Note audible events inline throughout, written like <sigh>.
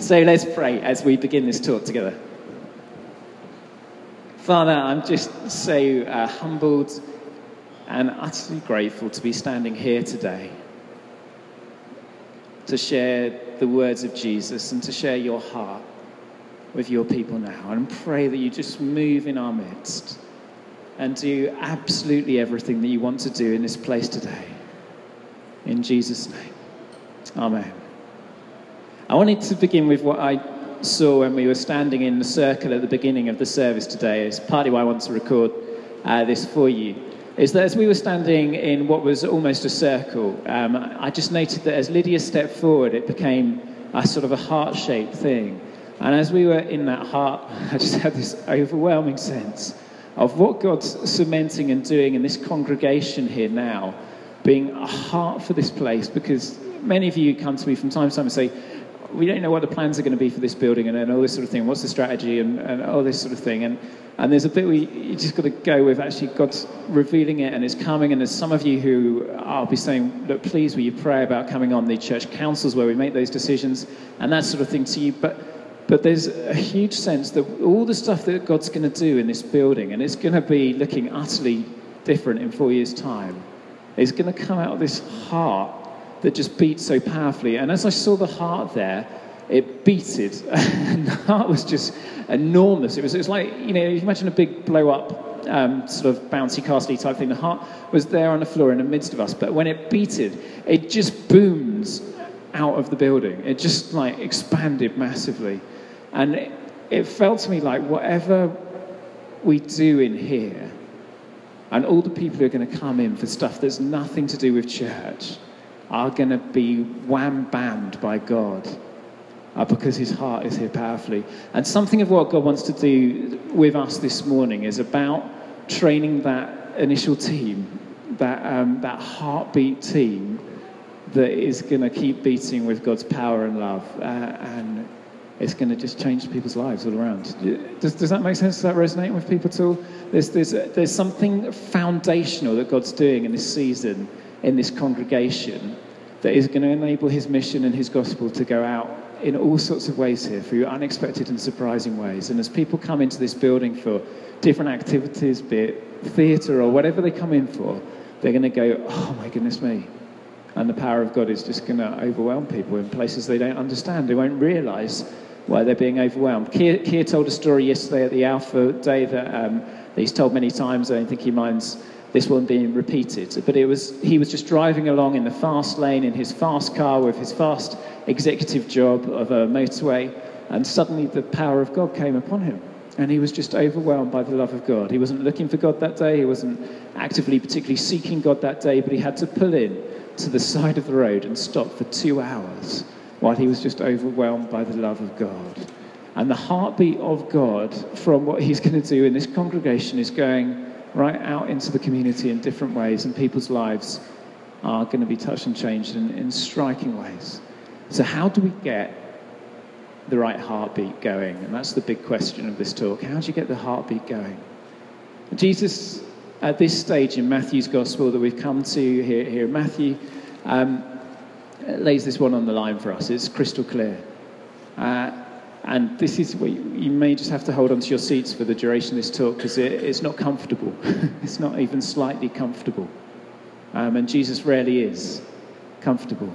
So let's pray as we begin this talk together. Father, I'm just so uh, humbled and utterly grateful to be standing here today to share the words of Jesus and to share your heart with your people now. And pray that you just move in our midst and do absolutely everything that you want to do in this place today. In Jesus' name. Amen. I wanted to begin with what I saw when we were standing in the circle at the beginning of the service today. It's partly why I want to record uh, this for you. Is that as we were standing in what was almost a circle, um, I just noted that as Lydia stepped forward, it became a sort of a heart shaped thing. And as we were in that heart, <laughs> I just had this overwhelming sense of what God's cementing and doing in this congregation here now, being a heart for this place. Because many of you come to me from time to time and say, we don't know what the plans are going to be for this building and, and all this sort of thing. What's the strategy and, and all this sort of thing. And, and there's a bit you, you just got to go with actually God's revealing it and it's coming. And there's some of you who I'll be saying, look, please, will you pray about coming on the church councils where we make those decisions and that sort of thing to you. But, but there's a huge sense that all the stuff that God's going to do in this building, and it's going to be looking utterly different in four years' time, is going to come out of this heart that just beat so powerfully. And as I saw the heart there, it beated. <laughs> and the heart was just enormous. It was, it was like, you know, you imagine a big blow up um, sort of bouncy castle type thing. The heart was there on the floor in the midst of us. But when it beated, it just booms out of the building. It just like expanded massively. And it, it felt to me like whatever we do in here, and all the people who are going to come in for stuff that's nothing to do with church, are going to be wham bammed by God uh, because his heart is here powerfully. And something of what God wants to do with us this morning is about training that initial team, that, um, that heartbeat team that is going to keep beating with God's power and love. Uh, and it's going to just change people's lives all around. Does, does that make sense? Does that resonate with people at all? There's, there's, there's something foundational that God's doing in this season in this congregation that is going to enable his mission and his gospel to go out in all sorts of ways here through unexpected and surprising ways. And as people come into this building for different activities, be it theatre or whatever they come in for, they're going to go, oh my goodness me. And the power of God is just going to overwhelm people in places they don't understand. They won't realize why they're being overwhelmed. Keir, told a story yesterday at the Alpha Day that, um, he's told many times. I don't think he minds this one being repeated. But it was, he was just driving along in the fast lane in his fast car with his fast executive job of a motorway, and suddenly the power of God came upon him. And he was just overwhelmed by the love of God. He wasn't looking for God that day, he wasn't actively, particularly seeking God that day, but he had to pull in to the side of the road and stop for two hours while he was just overwhelmed by the love of God. And the heartbeat of God from what he's going to do in this congregation is going, right out into the community in different ways, and people's lives are going to be touched and changed in, in striking ways. So, how do we get the right heartbeat going? And that's the big question of this talk. How do you get the heartbeat going? Jesus, at this stage in Matthew's gospel that we've come to here, here Matthew um, lays this one on the line for us. It's crystal clear. Uh, and this is where you, may just have to hold onto your seats for the duration of this talk because it, it's not comfortable. <laughs> it's not even slightly comfortable. Um, and Jesus rarely is comfortable.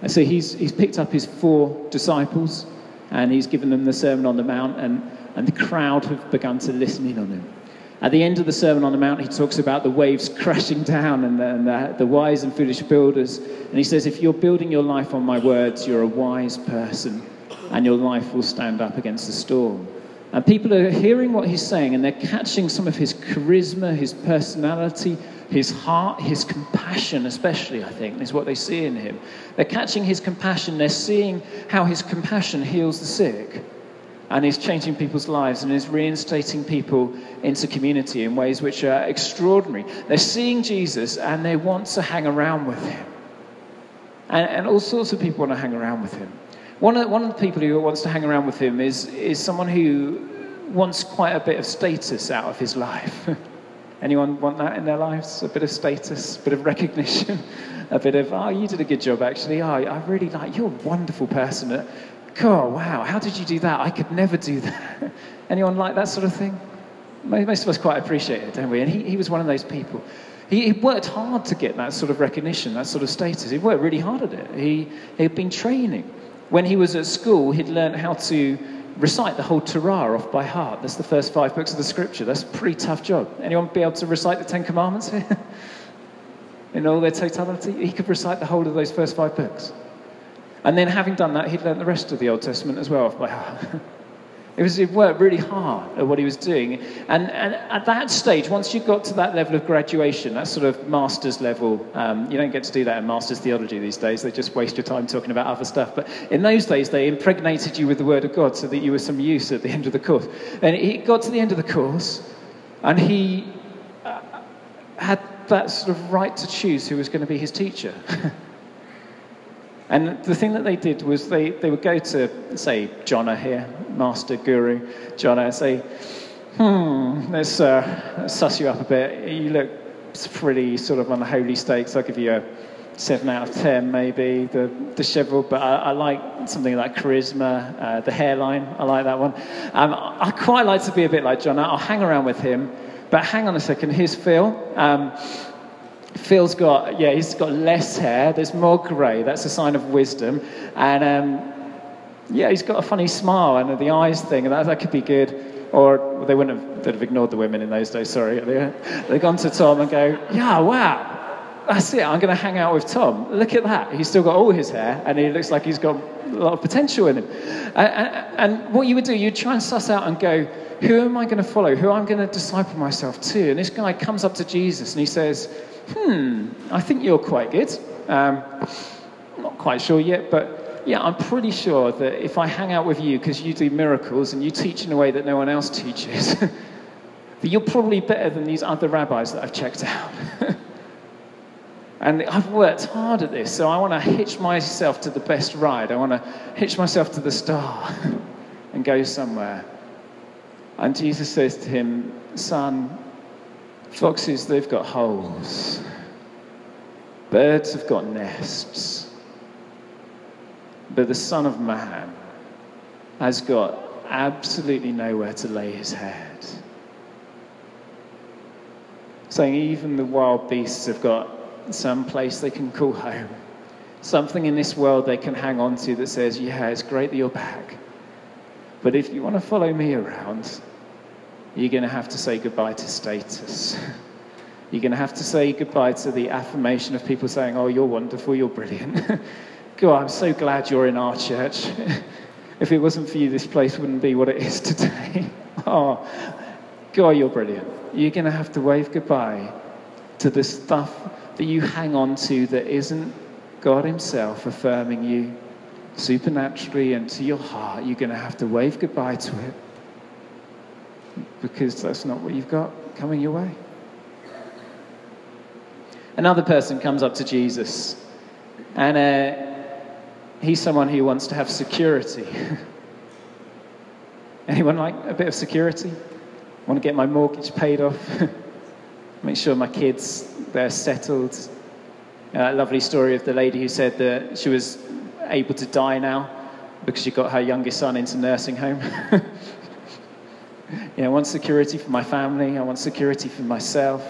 And so he's, he's picked up his four disciples and he's given them the Sermon on the Mount, and, and the crowd have begun to listen in on him. At the end of the Sermon on the Mount, he talks about the waves <laughs> crashing down and, the, and the, the wise and foolish builders. And he says, If you're building your life on my words, you're a wise person and your life will stand up against the storm. And people are hearing what he's saying and they're catching some of his charisma, his personality, his heart, his compassion, especially, I think, is what they see in him. They're catching his compassion, they're seeing how his compassion heals the sick and is changing people's lives and is reinstating people into community in ways which are extraordinary. They're seeing Jesus and they want to hang around with him. And, and all sorts of people want to hang around with him. One of, one of the people who wants to hang around with him is, is someone who wants quite a bit of status out of his life. <laughs> Anyone want that in their lives? A bit of status, a bit of recognition, <laughs> a bit of, oh, you did a good job actually. Oh, I really like, you're a wonderful person God, wow, how did you do that? I could never do that. <laughs> Anyone like that sort of thing? Most of us quite appreciate it, don't we? And he, he was one of those people. He, he worked hard to get that sort of recognition, that sort of status. He worked really hard at it. He had been training. When he was at school, he'd learned how to recite the whole Torah off by heart. That's the first five books of the scripture. That's a pretty tough job. Anyone be able to recite the Ten Commandments here? <laughs> In all their totality? He could recite the whole of those first five books. And then, having done that, he'd learned the rest of the Old Testament as well off by heart. <laughs> It was, he worked really hard at what he was doing. And, and at that stage, once you got to that level of graduation, that sort of master's level, um, you don't get to do that in master's theology these days. They just waste your time talking about other stuff. But in those days, they impregnated you with the word of God so that you were some use at the end of the course. And he got to the end of the course, and he uh, had that sort of right to choose who was going to be his teacher. <laughs> And the thing that they did was they, they would go to, say, Jonna here, master guru, Jonna, and say, hmm, let's, uh, let's suss you up a bit. You look pretty sort of unholy stakes. I'll give you a seven out of ten, maybe. The disheveled, but I, I like something like charisma, uh, the hairline. I like that one. Um, I quite like to be a bit like John. I'll hang around with him, but hang on a second. Here's Phil. Um, Phil's got, yeah, he's got less hair. There's more grey. That's a sign of wisdom. And um, yeah, he's got a funny smile and the eyes thing, and that, that could be good. Or they wouldn't have, they'd have ignored the women in those days, sorry. They, they've gone to Tom and go, yeah, wow, that's it. I'm going to hang out with Tom. Look at that. He's still got all his hair, and he looks like he's got a lot of potential in him. And, and what you would do, you'd try and suss out and go, who am I going to follow? Who am I going to disciple myself to? And this guy comes up to Jesus and he says, hmm, I think you're quite good. Um, not quite sure yet, but yeah, I'm pretty sure that if I hang out with you because you do miracles and you teach in a way that no one else teaches, <laughs> that you're probably better than these other rabbis that I've checked out. <laughs> and I've worked hard at this, so I want to hitch myself to the best ride. I want to hitch myself to the star <laughs> and go somewhere. And Jesus says to him, Son, Foxes, they've got holes. Birds have got nests. But the Son of Man has got absolutely nowhere to lay his head. Saying even the wild beasts have got some place they can call home. Something in this world they can hang on to that says, yeah, it's great that you're back. But if you want to follow me around, you're going to have to say goodbye to status. You're going to have to say goodbye to the affirmation of people saying, Oh, you're wonderful, you're brilliant. <laughs> God, I'm so glad you're in our church. <laughs> if it wasn't for you, this place wouldn't be what it is today. <laughs> oh, God, you're brilliant. You're going to have to wave goodbye to the stuff that you hang on to that isn't God Himself affirming you supernaturally and to your heart. You're going to have to wave goodbye to it because that's not what you've got coming your way. Another person comes up to Jesus, and uh, he's someone who wants to have security. <laughs> Anyone like a bit of security? Want to get my mortgage paid off? <laughs> Make sure my kids they're settled. Uh, lovely story of the lady who said that she was able to die now because she got her youngest son into nursing home. <laughs> You know, I want security for my family. I want security for myself.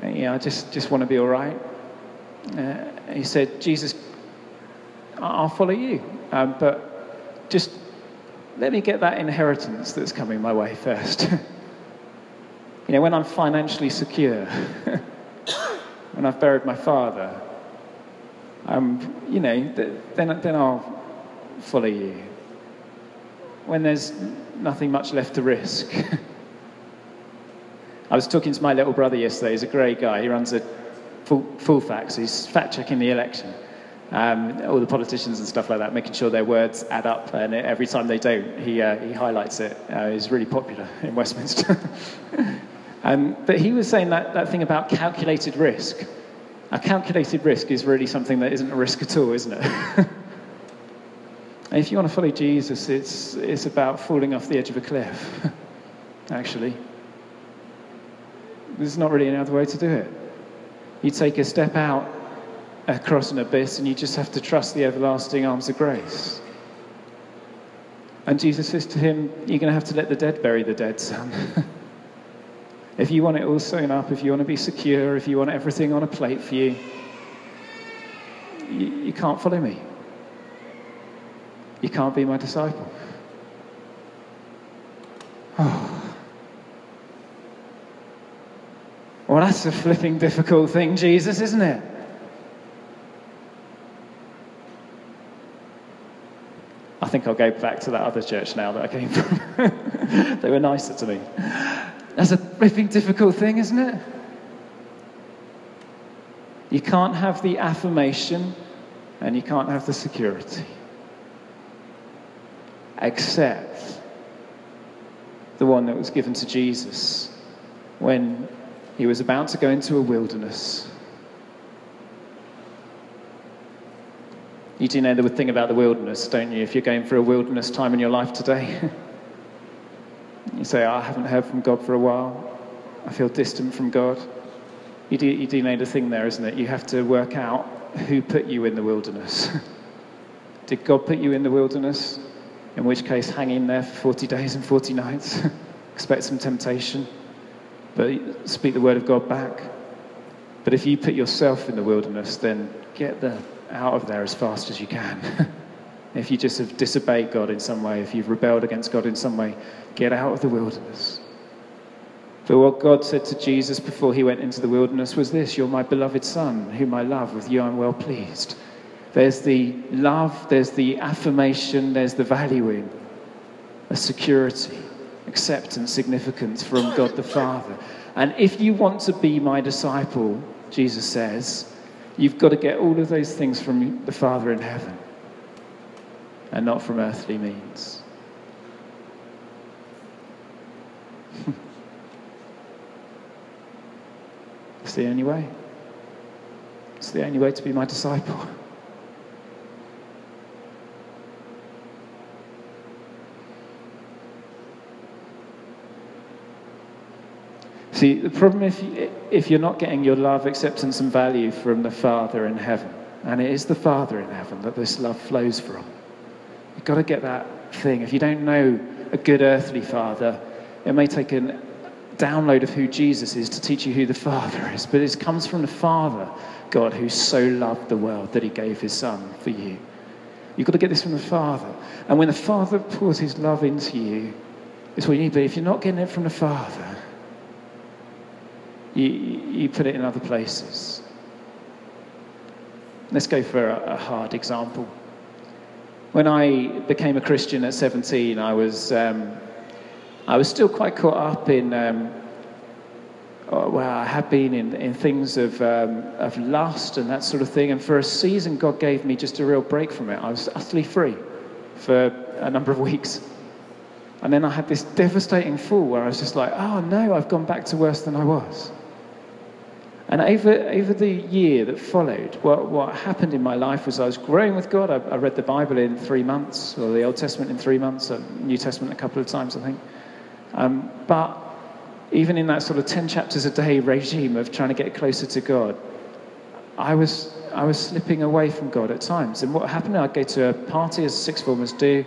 And, you know, I just, just want to be all right. Uh, he said, Jesus, I'll follow you. Um, but just let me get that inheritance that's coming my way first. <laughs> you know, when I'm financially secure, <laughs> when I've buried my father, um, you know, then, then I'll follow you. When there's nothing much left to risk. <laughs> I was talking to my little brother yesterday. He's a great guy. He runs a full, full facts. He's fact checking the election. Um, all the politicians and stuff like that, making sure their words add up. And every time they don't, he, uh, he highlights it. Uh, he's really popular <laughs> in Westminster. <laughs> um, but he was saying that, that thing about calculated risk. A calculated risk is really something that isn't a risk at all, isn't it? And if you want to follow Jesus, it's, it's about falling off the edge of a cliff, <laughs> actually. There's not really another way to do it. You take a step out across an abyss and you just have to trust the everlasting arms of grace. And Jesus says to him, You're going to have to let the dead bury the dead, son. <laughs> if you want it all sewn up, if you want to be secure, if you want everything on a plate for you, you, you can't follow me. You can't be my disciple. Oh. <sighs> Well, that's a flipping difficult thing, Jesus, isn't it? I think I'll go back to that other church now that I came from. <laughs> they were nicer to me. That's a flipping difficult thing, isn't it? You can't have the affirmation and you can't have the security. Except the one that was given to Jesus when he was about to go into a wilderness You do know the thing about the wilderness, don't you? If you're going through a wilderness time in your life today, <laughs> you say, I haven't heard from God for a while. I feel distant from God. You do, you do know the thing there, isn't it? You have to work out who put you in the wilderness. <laughs> Did God put you in the wilderness? In which case, hang in there for 40 days and 40 nights. <laughs> Expect some temptation, but speak the word of God back. But if you put yourself in the wilderness, then get the out of there as fast as you can. <laughs> if you just have disobeyed God in some way, if you've rebelled against God in some way, get out of the wilderness. But what God said to Jesus before he went into the wilderness was this You're my beloved Son, whom I love. With you I'm well pleased. There's the love, there's the affirmation, there's the valuing, a security, acceptance, significance from God the Father. And if you want to be my disciple, Jesus says, You've got to get all of those things from the Father in heaven and not from earthly means. <laughs> it's the only way. It's the only way to be my disciple. <laughs> See, the problem if, you, if you're not getting your love, acceptance, and value from the Father in heaven, and it is the Father in heaven that this love flows from, you've got to get that thing. If you don't know a good earthly Father, it may take a download of who Jesus is to teach you who the Father is, but it comes from the Father, God, who so loved the world that he gave his Son for you. You've got to get this from the Father. And when the Father pours his love into you, it's what you need. But if you're not getting it from the Father, you, you put it in other places. Let's go for a, a hard example. When I became a Christian at 17, I was, um, I was still quite caught up in, um, oh, well, I had been in, in things of, um, of lust and that sort of thing. And for a season, God gave me just a real break from it. I was utterly free for a number of <laughs> weeks. And then I had this devastating fall where I was just like, oh no, I've gone back to worse than I was. And over, over the year that followed, what, what happened in my life was I was growing with God. I, I read the Bible in three months, or the Old Testament in three months, or New Testament a couple of times, I think. Um, but even in that sort of 10 chapters a day <laughs> regime of trying to get closer to God, I was, I was slipping away from God at times. And what happened, I'd go to a party, as sixth formers do,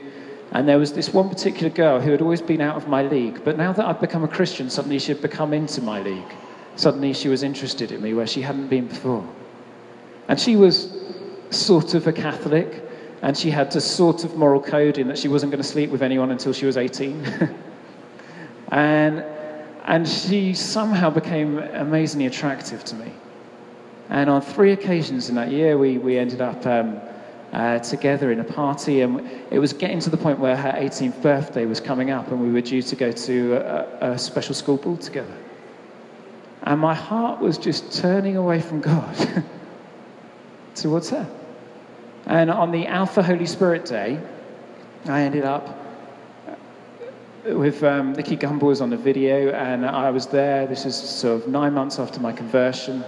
and there was this one particular girl who had always been out of my league, but now that I'd become a Christian, suddenly she had become into my league suddenly she was interested in me where she hadn't been before. And she was sort of a Catholic, and she had a sort of moral code in that she wasn't going to sleep with anyone until she was 18. <laughs> and, and she somehow became amazingly attractive to me. And on three occasions in that year, we, we ended up um, uh, together in a party, and it was getting to the point where her 18th birthday was coming up, and we were due to go to a, a special school ball together. And my heart was just turning away from God <laughs> towards her. And on the Alpha Holy Spirit Day, I ended up with um, Nicky Gumbel was on the video, and I was there. This is sort of nine months after my conversion.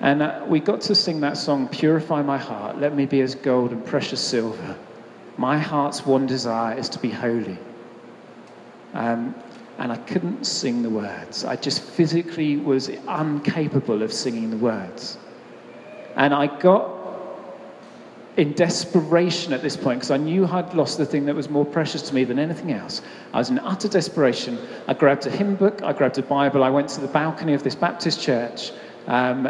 And uh, we got to sing that song, Purify My Heart, Let Me Be as Gold and Precious Silver. My heart's one desire is to be holy. Um, and I couldn't sing the words. I just physically was incapable of singing the words. And I got in desperation at this point because I knew I'd lost the thing that was more precious to me than anything else. I was in utter desperation. I grabbed a hymn book, I grabbed a Bible, I went to the balcony of this Baptist church, um,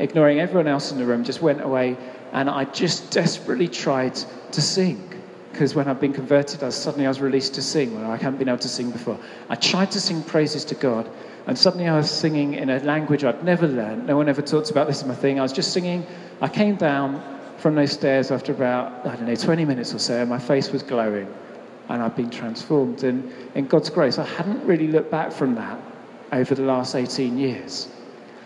ignoring everyone else in the room, just went away and I just desperately tried to sing. Because when I've been converted, I suddenly I was released to sing when I hadn't been able to sing before. I tried to sing praises to God, and suddenly I was singing in a language I'd never learned. No one ever talked about this is my thing. I was just singing. I came down from those stairs after about, I don't know, 20 minutes or so, and my face was glowing, and I'd been transformed. And in God's grace, I hadn't really looked back from that over the last 18 years.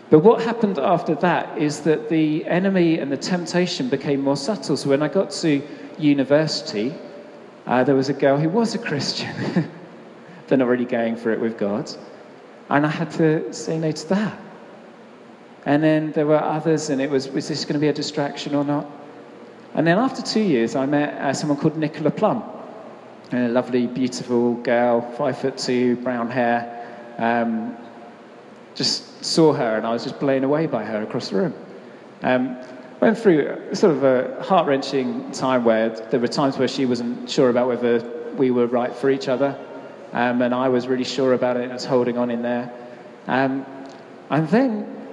But what happened after that is that the enemy and the temptation became more subtle. So when I got to university, uh, there was a girl who was a Christian, <laughs> but not really going for it with God. And I had to say no to that. And then there were others, and it was, was this going to be a distraction or not? And then after two years, I met uh, someone called Nicola Plum, a lovely, beautiful girl, five foot two, brown hair. Um, just saw her, and I was just blown away by her across the room. Um, went through sort of a heart wrenching time where there were times where she wasn't sure about whether we were right for each other, um, and I was really sure about it. I was holding on in there. Um, and then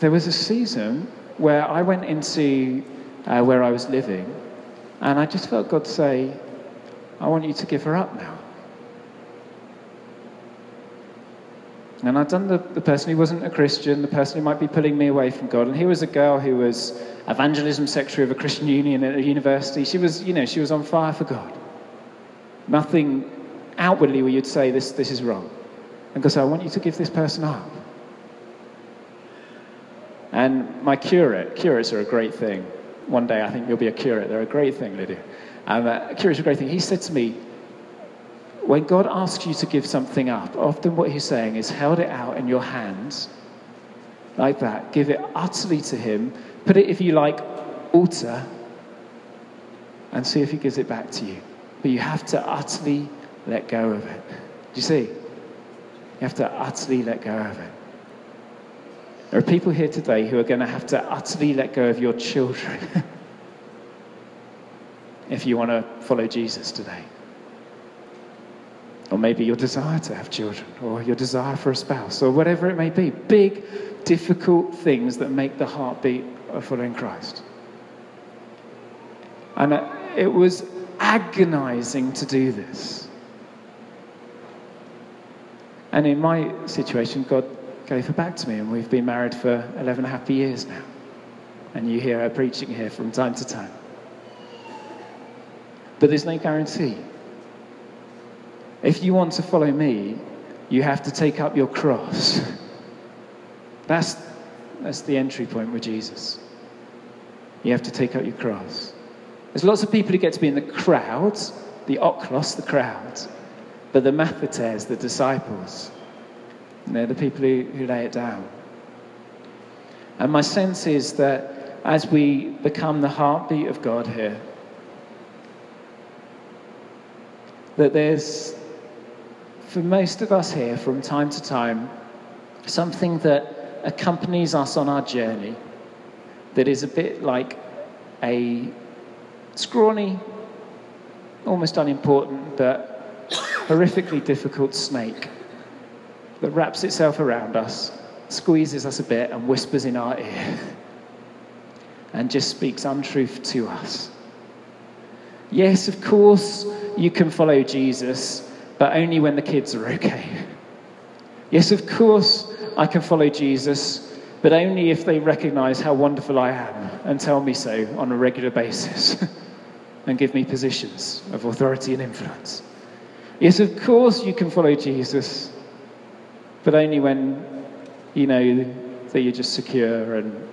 there was a season where I went into uh, where I was living, and I just felt God say, I want you to give her up now. And I'd done the, the person who wasn't a Christian, the person who might be pulling me away from God. And here was a girl who was evangelism secretary of a Christian union at a university. She was, you know, she was on fire for God. Nothing outwardly where you'd say, this, this is wrong. And God said, I want you to give this person up. And my curate, curates are a great thing. One day I think you'll be a curate. They're a great thing, Lydia. Um, uh, curates are a great thing. He said to me, when God asks you to give something up, often what He's saying is held it out in your hands like that. Give it utterly to Him. Put it, if you like, altar and see if He gives it back to you. But you have to utterly let go of it. Do you see? You have to utterly let go of it. There are people here today who are going to have to utterly let go of your children <laughs> if you want to follow Jesus today. Or maybe your desire to have children, or your desire for a spouse, or whatever it may be. Big, difficult things that make the heartbeat of following Christ. And it was agonizing to do this. And in my situation, God gave her back to me, and we've been married for 11 happy years now. And you hear her preaching here from time to time. But there's no guarantee. If you want to follow me, you have to take up your cross. That's, that's the entry point with Jesus. You have to take up your cross. There's lots of people who get to be in the crowds, the oklos, the crowds, but the mathetes, the disciples, they're the people who, who lay it down. And my sense is that as we become the heartbeat of God here, that there's for most of us here, from time to time, something that accompanies us on our journey that is a bit like a scrawny, almost unimportant, but horrifically difficult snake that wraps itself around us, squeezes us a bit, and whispers in our ear, and just speaks untruth to us. Yes, of course, you can follow Jesus but only when the kids are okay. Yes, of course, I can follow Jesus, but only if they recognize how wonderful I am and tell me so on a regular basis <laughs> and give me positions of authority and influence. Yes, of course, you can follow Jesus, but only when you know that you're just secure and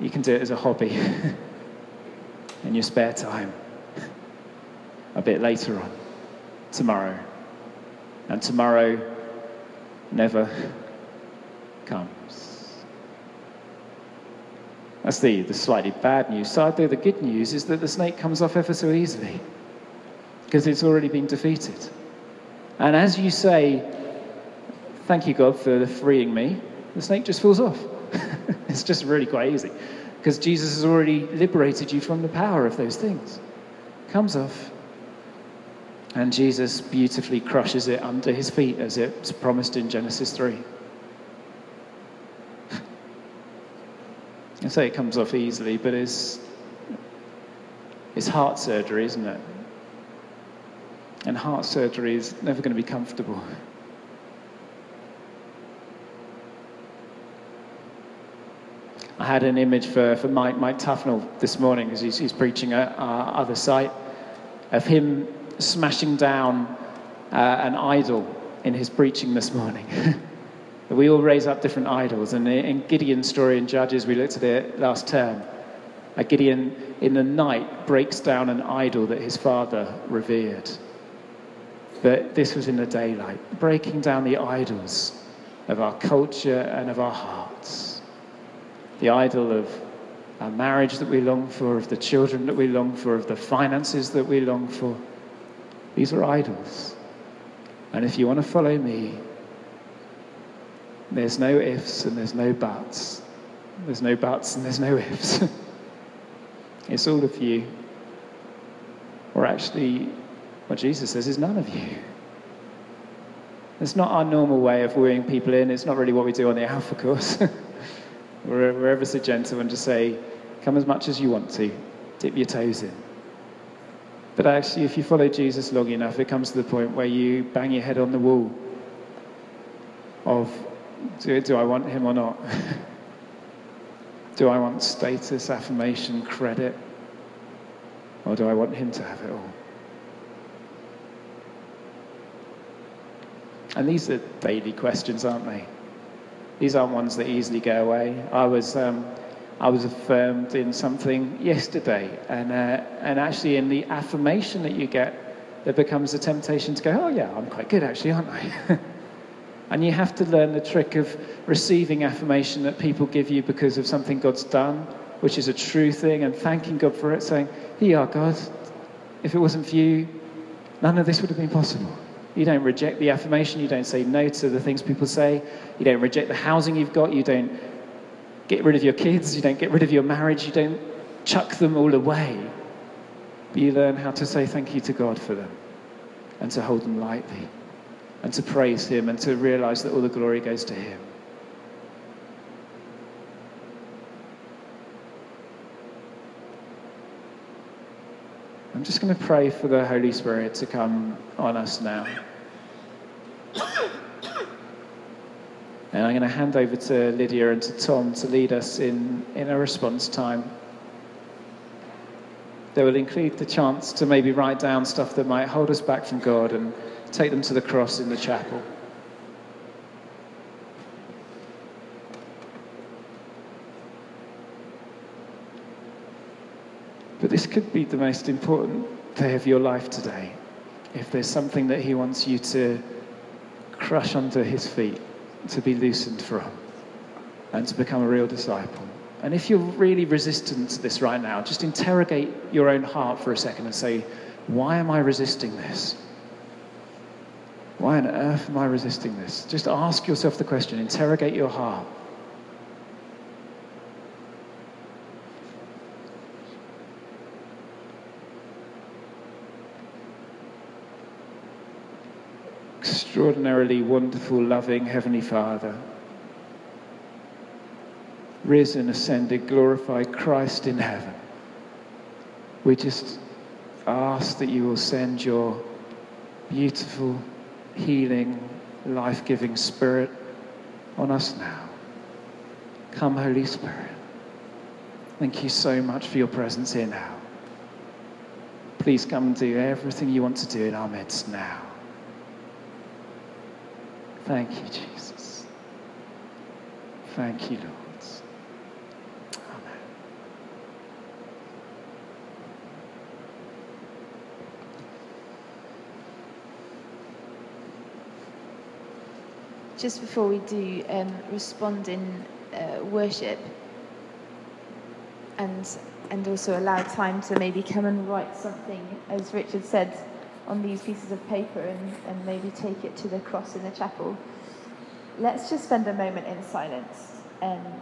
you can do it as a hobby <laughs> in your spare time a bit later on tomorrow. And tomorrow never comes. That's the, the slightly bad news side, though the good news is that the snake comes off ever so easily because it's already been defeated. And as you say, Thank you, God, for freeing me, the snake just falls off. <laughs> it's just really quite easy because Jesus has already liberated you from the power of those things. Comes off. And Jesus beautifully crushes it under his feet as it's promised in Genesis 3. I say it comes off easily, but it's, it's heart surgery, isn't it? And heart surgery is never going to be comfortable. I had an image for, for Mike, Mike Tufnell this morning as he's, he's preaching at our other site of him smashing down uh, an idol in his preaching this morning. <laughs> we all raise up different idols, and in Gideon's story in Judges, we looked at it last term. Gideon, in the night, breaks down an idol that his father revered. But this was in the daylight, breaking down the idols of our culture and of our hearts. The idol of our marriage that we long for, of the children that we long for, of the finances that we long for. These are idols. And if you want to follow me, there's no ifs and there's no buts. There's no buts and there's no ifs. <laughs> it's all of you. Or actually, what Jesus says is none of you. It's not our normal way of wooing people in. It's not really what we do on the Alpha course. <laughs> we're, we're ever so gentle and just say, come as much as you want to, dip your toes in. But actually, if you follow Jesus long enough, it comes to the point where you bang your head on the wall of, do, do I want him or not? <laughs> do I want status, affirmation, credit? Or do I want him to have it all? And these are daily questions, aren't they? These aren't ones that easily go away. I was, um, I was affirmed in something yesterday, and, uh, and actually, in the affirmation that you get, there becomes a temptation to go, Oh, yeah, I'm quite good, actually, aren't I? <laughs> and you have to learn the trick of receiving affirmation that people give you because of something God's done, which is a true thing, and thanking God for it, saying, Here you are, God. If it wasn't for you, none of this would have been possible. You don't reject the affirmation. You don't say no to the things people say. You don't reject the housing you've got. You don't get rid of your kids. You don't get rid of your marriage. You don't chuck them all away. But you learn how to say thank you to God for them and to hold them lightly and to praise Him and to realize that all the glory goes to Him. I'm just going to pray for the Holy Spirit to come on us now. And I'm going to hand over to Lydia and to Tom to lead us in, in a response time. They will include the chance to maybe write down stuff that might hold us back from God and take them to the cross in the chapel. But this could be the most important day of your life today. If there's something that He wants you to crush under His feet, to be loosened from, and to become a real disciple. And if you're really resistant to this right now, just interrogate your own heart for a second and say, Why am I resisting this? Why on earth am I resisting this? Just ask yourself the question, interrogate your heart. Extraordinarily wonderful, loving Heavenly Father, risen, ascended, glorified Christ in heaven. We just ask that you will send your beautiful, healing, life giving Spirit on us now. Come, Holy Spirit. Thank you so much for your presence here now. Please come and do everything you want to do in our midst now. Thank you, Jesus. Thank you, Lord. Amen. Just before we do um, respond in uh, worship and and also allow time to maybe come and write something, as Richard said, on these pieces of paper and, and maybe take it to the cross in the chapel. Let's just spend a moment in silence and